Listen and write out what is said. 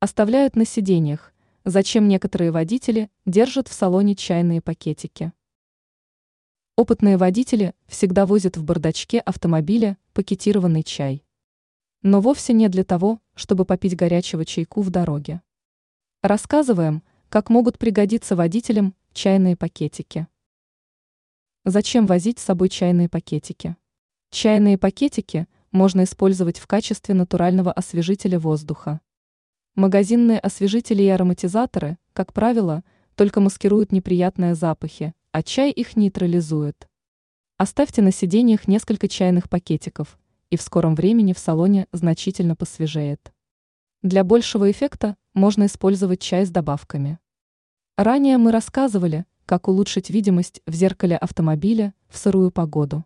Оставляют на сиденьях. Зачем некоторые водители держат в салоне чайные пакетики? Опытные водители всегда возят в бардачке автомобиля пакетированный чай. Но вовсе не для того, чтобы попить горячего чайку в дороге. Рассказываем, как могут пригодиться водителям чайные пакетики. Зачем возить с собой чайные пакетики? Чайные пакетики можно использовать в качестве натурального освежителя воздуха. Магазинные освежители и ароматизаторы, как правило, только маскируют неприятные запахи, а чай их нейтрализует. Оставьте на сиденьях несколько чайных пакетиков, и в скором времени в салоне значительно посвежеет. Для большего эффекта можно использовать чай с добавками. Ранее мы рассказывали, как улучшить видимость в зеркале автомобиля в сырую погоду.